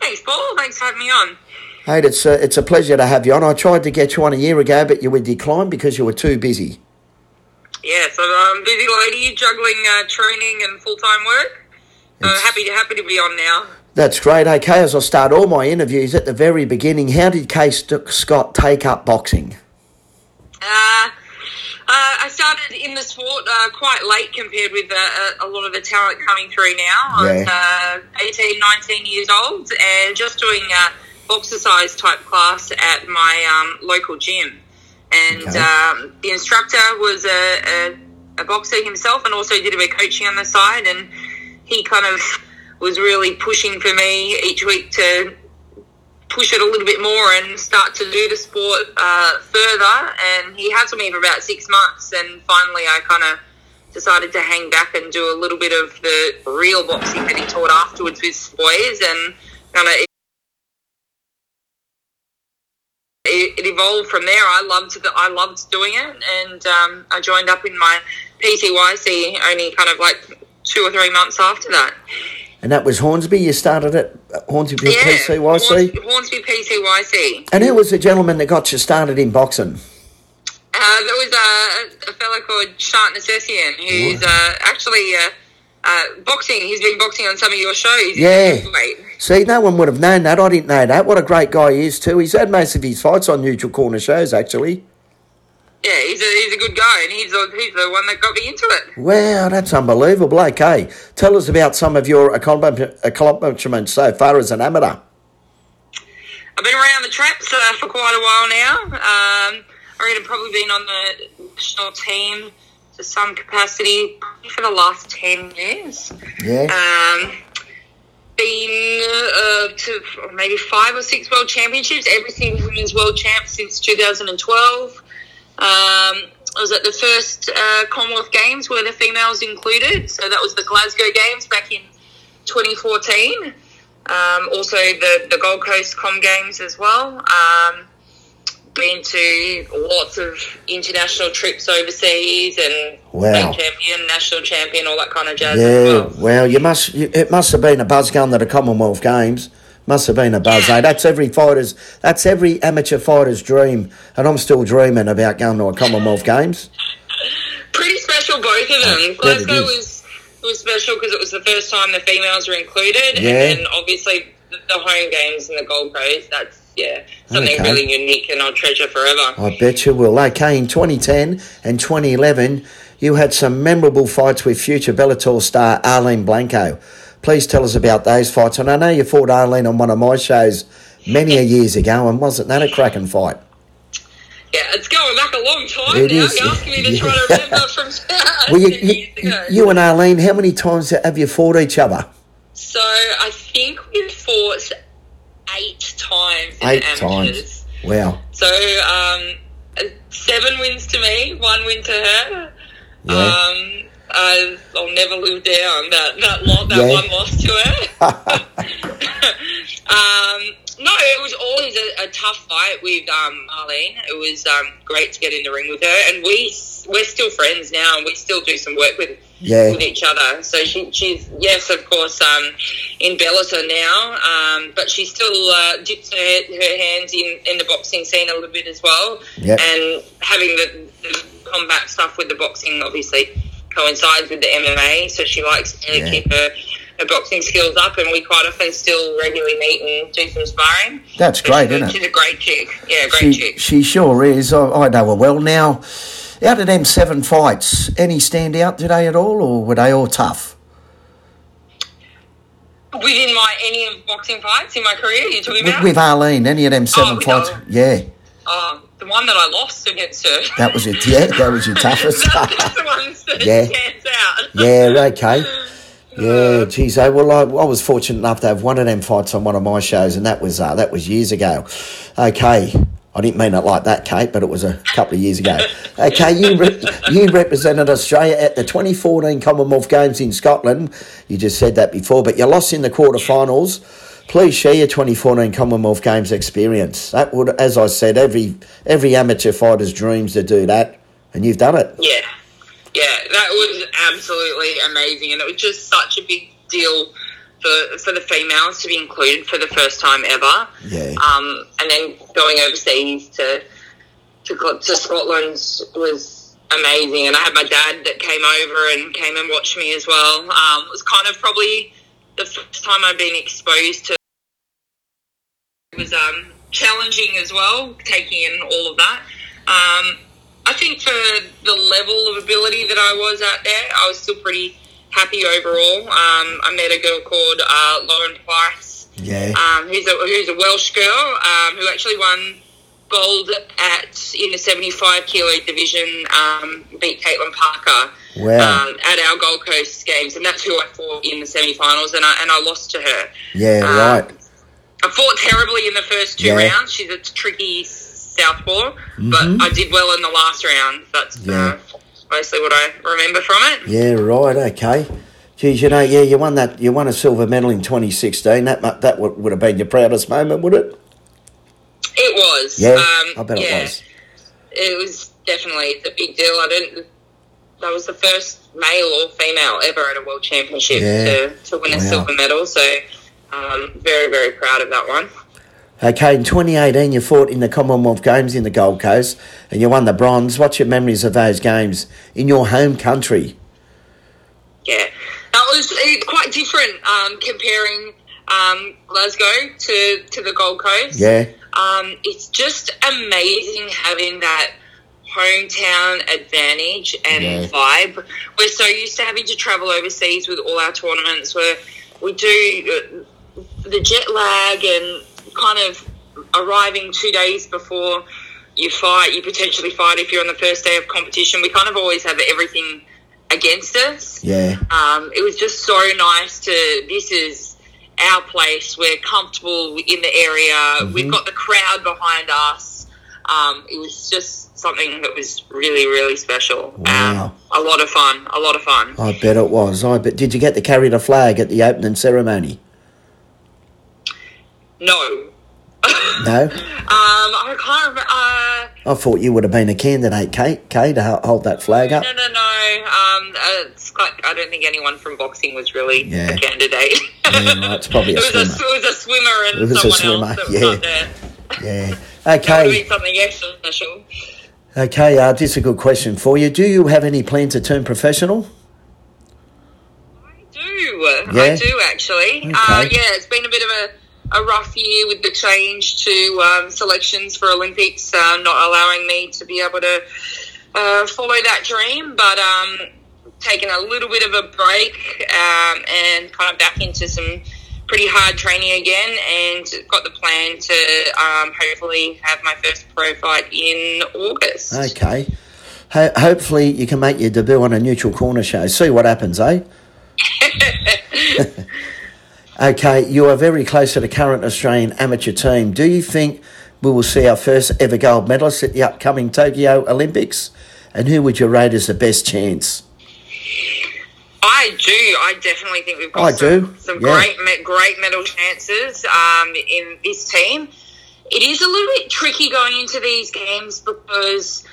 Thanks, Paul. Thanks for having me on. Hey, it's a, it's a pleasure to have you on. I tried to get you on a year ago, but you were declined because you were too busy. Yeah, so I'm a busy lady juggling uh, training and full time work. So It's- happy to happy to be on now. That's great. Okay, as I start all my interviews at the very beginning, how did Kaye Scott take up boxing? Uh, uh, I started in the sport uh, quite late compared with uh, a, lot of the talent coming through now. I was uh, 18, 19 years old and just doing a boxercise type class at my um, local gym. And Okay. um, the instructor was a, a, a boxer himself and also did a bit of coaching on the side. And he kind of was really pushing for me each week to push it a little bit more and start to do the sport uh, further. And he had me for about six months, and finally I kind of decided to hang back and do a little bit of the real boxing that he taught afterwards with boys, and kind of. It, it evolved from there. I loved the, I loved doing it, and um, I joined up in my PCYC only kind of like two or three months after that. And that was Hornsby. You started at Hornsby PCYC. Hornsby, Hornsby PCYC. And who was the gentleman that got you started in boxing? Uh, there was a, a fellow called Shant Nassessian who's uh, actually uh, uh, boxing. He's been boxing on some of your shows. Yeah. See, no one would have known that. I didn't know that. What a great guy he is, too. He's had most of his fights on neutral corner shows, actually. Yeah, he's a, he's a good guy, and he's the, he's the one that got me into it. Wow, that's unbelievable. Okay. Tell us about some of your accomplishment- accomplishments so far as an amateur. I've been around the traps uh, for quite a while now. Um, I reckon I've probably been on the national team to some capacity for the last 10 years. Yeah. um, been uh, to maybe five or six world championships, every single women's world champ since 2012. Um, I was at the first uh, Commonwealth Games where the females included, so that was the Glasgow Games back in 2014. Um, also the, the Gold Coast Com Games as well. Um, been to lots of international trips overseas and Wow. champion, national champion, all that kind of jazz Yeah, well. well, you must. You, it must have been a buzz gun to the Commonwealth Games. Must have been a buzz. Yeah. Eh? That's every fighter's. That's every amateur fighter's dream, and I'm still dreaming about going to a Commonwealth Games. pretty special both of them. it Glasgow was was special because it was the first time the females were included, Yeah. and then obviously the, the home games and the Gold Coast. That's yeah something Okay. really unique and I'll treasure forever. I bet you will. Okay, in 2010 and 2011, you had some memorable fights with future Bellator star Arlene Blanco. Please tell us about those fights. And I know you fought Arlene on one of my shows many a years ago, and wasn't that a cracking fight? Yeah, it's going back a long time It now. is. You're asking me to try to remember from Well, you, you, years ago. you and Arlene, how many times have you fought each other? so I think we fought eight times. in Eight amateurs. times. Wow. So um, seven wins to me, one win to her. Yeah. Um, I, I'll never live down that that, lo- that Yeah. one loss to her. um, no, it was always a, a tough fight with um, Arlene. It was um, great to get in the ring with her, and we we're still friends now, and we still do some work with Yeah. with each other. So she, she's yes, of course, um, in Bellator now, um, but she still uh, dips her, her hands in, in the boxing scene a little bit as well. Yep. And having the, the combat stuff with the boxing obviously coincides with the MMA, so she likes to Yeah. keep her. Her boxing skills up, and we quite often still regularly meet and do some sparring. That's So great, she's a- isn't it? She's a great chick. Yeah, great She, chick. she sure is. I, I know her well. Now, out of them seven fights, any stand out today at all, or were they all tough? Within my any of boxing fights in my career, you're talking With, about? with Arlene, any of them seven Oh, fights? no. Yeah, Uh, the one that I lost against her. that was it. Yeah, that was your toughest. That's the one that Yeah. yeah, okay. Yeah, geez, oh, well, I, I was fortunate enough to have one of them fights on one of my shows, and that was uh, that was years ago. Okay, I didn't mean it like that, Kate, but it was a couple of years ago. Okay, you re- you represented Australia at the 2014 Commonwealth Games in Scotland. You just said that before, but you lost in the quarterfinals. Please share your 2014 Commonwealth Games experience. That would, as I said, every every amateur fighter's dreams to do that, and you've done it. Yeah. Yeah, that was absolutely amazing. And it was just such a big deal for, for the females to be included for the first time ever. Yeah. Um, and then going overseas to to to Scotland was amazing. And I had my dad that came over and came and watched me as well. Um, it was kind of probably the first time I've been exposed to. It was um, challenging as well, taking in all of that. Um, I think for the level of ability that I was out there, I was still pretty happy overall. Um, I met a girl called uh, Lauren Price, Yeah. um, who's, a, who's a Welsh girl um, who actually won gold at in the 75 kilo division, um, beat Caitlin Parker Wow. um, at our Gold Coast games, and that's who I fought in the semi-finals, and I, and I lost to her. yeah, um, right. I fought terribly in the first two Yeah. rounds. She's a tricky southpaw, Mhm. but I did well in the last round. That's Yeah. uh, mostly what I remember from it. Yeah, right. Okay. Geez, you know, yeah, you won that. You won a silver medal in 2016. That that would, would have been your proudest moment, would it? It was. Yeah, um, I bet yeah, it was. It was definitely a big deal. I didn't. That was the first male or female ever at a world championship Yeah. to, to win a Wow. silver medal. So, um, very very proud of that one. Okay, in 2018, you fought in the Commonwealth Games in the Gold Coast, and you won the bronze. What's your memories of those games in your home country? Yeah, that was uh, quite different um, comparing um, Glasgow to, to the Gold Coast. Yeah, Um, it's just amazing having that hometown advantage and Yeah. vibe. We're so used to having to travel overseas with all our tournaments where we do uh, the jet lag and kind of arriving two days before you fight, you potentially fight if you're on the first day of competition. We kind of always have everything against us. yeah, Um, it was just so nice to. This is our place. We're comfortable in the area. We've got the crowd behind us. Um, it was just something that was really, really special. Wow. Um, a lot of fun. A lot of fun. I bet it was. I bet. Did you get to carry the flag at the opening ceremony? No. No. Um, I can't remember. Uh, I thought you would have been a candidate, Kate, Kaye, to hold that flag up. no, no, no. Um, it's like I don't think anyone from boxing was really Yeah. a candidate. Yeah, it's probably a it, was a, swimmer. it was a swimmer and It was a swimmer, else that was yeah. there. Yeah. That would have Okay. something extra. Okay. Uh, this is a good question for you. Do you have any plan to turn professional? I do. Yeah? I do actually. Okay. Uh, yeah, it's been a bit of a, a rough year with the change to um, selections for Olympics, uh, not allowing me to be able to uh, follow that dream, but um, taking a little bit of a break um, and kind of back into some pretty hard training again and got the plan to um, hopefully have my first pro fight in August. Okay. Ho- hopefully, you can make your debut on a neutral corner show. See what happens, eh? okay, you are very close to the current Australian amateur team. Do you think we will see our first ever gold medalist at the upcoming Tokyo Olympics? And who would you rate as the best chance? I do. I definitely think we've got I some, some yeah. great great medal chances um, in this team. It is a little bit tricky going into these games because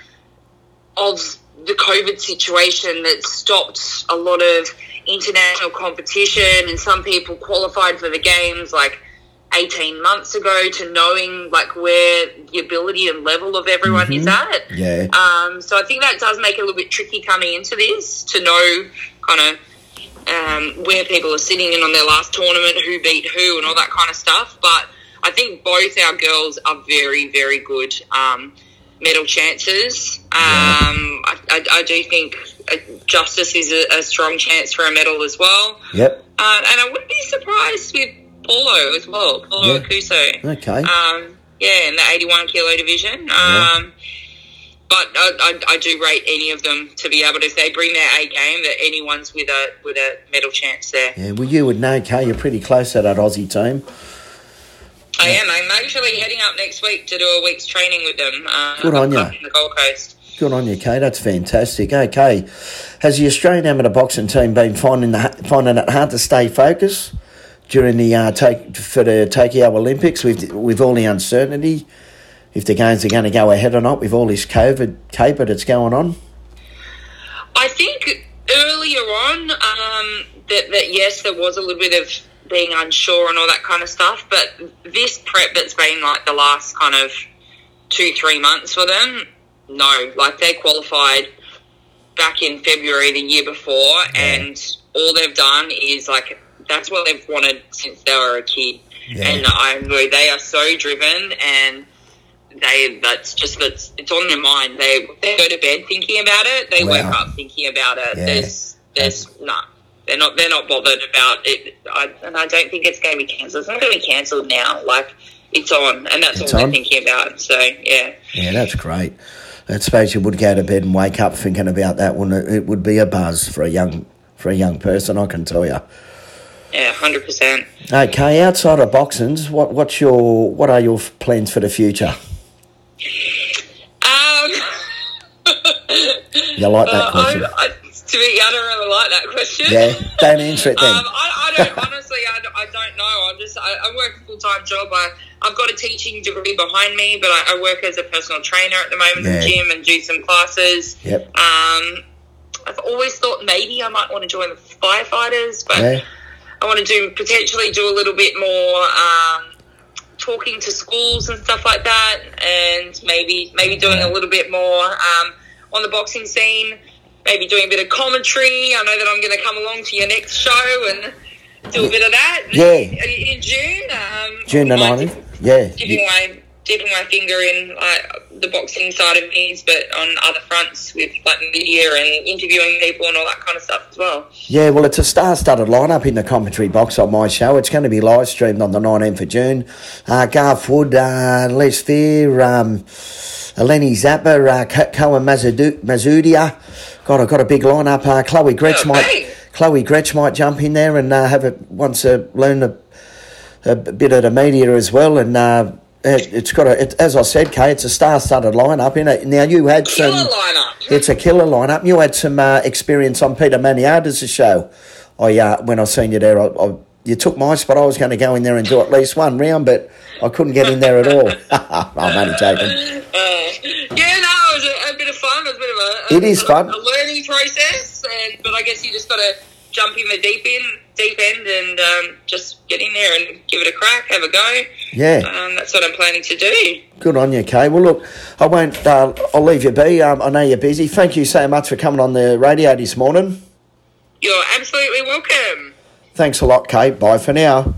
of the COVID situation that stopped a lot of international competition, and some people qualified for the games like 18 months ago to knowing like where the ability and level of everyone is at. Yeah. Um, so I think that does make it a little bit tricky coming into this to know kind of um, where people are sitting in on their last tournament, who beat who, and all that kind of stuff. But I think both our girls are very, very good um, medal chances. Um, I, I, I do think uh, Justis is a, a strong chance for a medal as well. Yep. Uh, and I wouldn't be surprised with Paulo as well, Paulo Yeah. Akuso. Okay. Um, yeah, in the 81 kilo division. Um, But I, I, I do rate any of them to be able to, if they bring their A game, that anyone's with a with a medal chance there. Yeah, well, you would know, Kaye. You're pretty close to that Aussie team. I am. I'm actually heading up next week to do a week's training with them. Uh, Good on you. in the Gold Coast. Good on you, Kaye. That's fantastic. Okay, has the Australian amateur boxing team been finding the, finding it hard to stay focused during the uh, take for the Tokyo Olympics with with all the uncertainty if the games are going to go ahead or not with all this COVID caper that's going on? I think earlier on um, that, that yes, there was a little bit of being unsure and all that kind of stuff. But this prep that's been like the last kind of two, three months for them, no. Like they qualified back in February the year before, and all they've done is like that's what they've wanted since they were a kid. Yeah. And I know they are so driven and they that's just that's it's on their mind. They they go to bed thinking about it. They Wow. wake up thinking about it. Yeah. There's there's nah. They're not they're not bothered about it. I, and I don't think it's going to be cancelled. It's not going to be cancelled now. Like it's on, and that's It's all on? they're thinking about. So yeah, Yeah, that's great. I suppose you would go to bed and wake up thinking about that, wouldn't it? It would be a buzz for a young for a young person, I can tell you. yeah, hundred percent. Okay, outside of boxings, what what's your what are your plans for the future? Um, You like that uh, question? I, I, to be, I don't really like that question. Yeah, don't answer it then. Um, I, I don't honestly. I, don't- I don't know. I'm just. I, work a full time job. I, I've got a teaching degree behind me, but I, I work as a personal trainer at the moment in the gym and do some classes. Yep. Um, I've always thought maybe I might want to join the firefighters, but Yeah. I want to do potentially do a little bit more um, talking to schools and stuff like that, and maybe maybe doing a little bit more um, on the boxing scene. Maybe doing a bit of commentary. I know that I'm going to come along to your next show and do a bit of that. Yeah. in, in June. Um, June the might ninth. dip- Yeah. Dipping you- my dipping my finger in like the boxing side of things, but on other fronts with like media and interviewing people and all that kind of stuff as well. Yeah, well, it's a star-studded lineup in the commentary box on my show. It's going to be live streamed on the 19th of June. Uh, Garth Wood, uh, Les Fear, um, Lenny Zappa, uh, Co- Cohen Mazudia. God, I've got a big lineup. Uh, Chloe Gretsch Oh, might great. Chloe Gretsch might jump in there and uh, have it once uh, learn a, a bit of the media as well. And uh, it, it's got a, it, as I said, Kaye, it's a star-studded lineup. In it now, you had Killer some. lineup. It's a killer lineup. You had some uh, experience on Peter Maniatis's show. I uh, when I seen you there, I, I, you took my spot. I was going to go in there and do at least one round, but I couldn't get in there at all. I'm only joking. Uh, yeah, no, it was a, a bit of fun. It was a bit of a, a It is a- fun. a learning process, and but I guess you just got to jump in the deep end, deep end, and um, just get in there and give it a crack, have a go. Yeah, Um, that's what I'm planning to do. good on you, Kaye. Well, look, I won't. Uh, I'll leave you be. Um, I know you're busy. Thank you so much for coming on the radio this morning. You're absolutely welcome. Thanks a lot, Kate. Bye for now.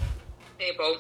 Paul.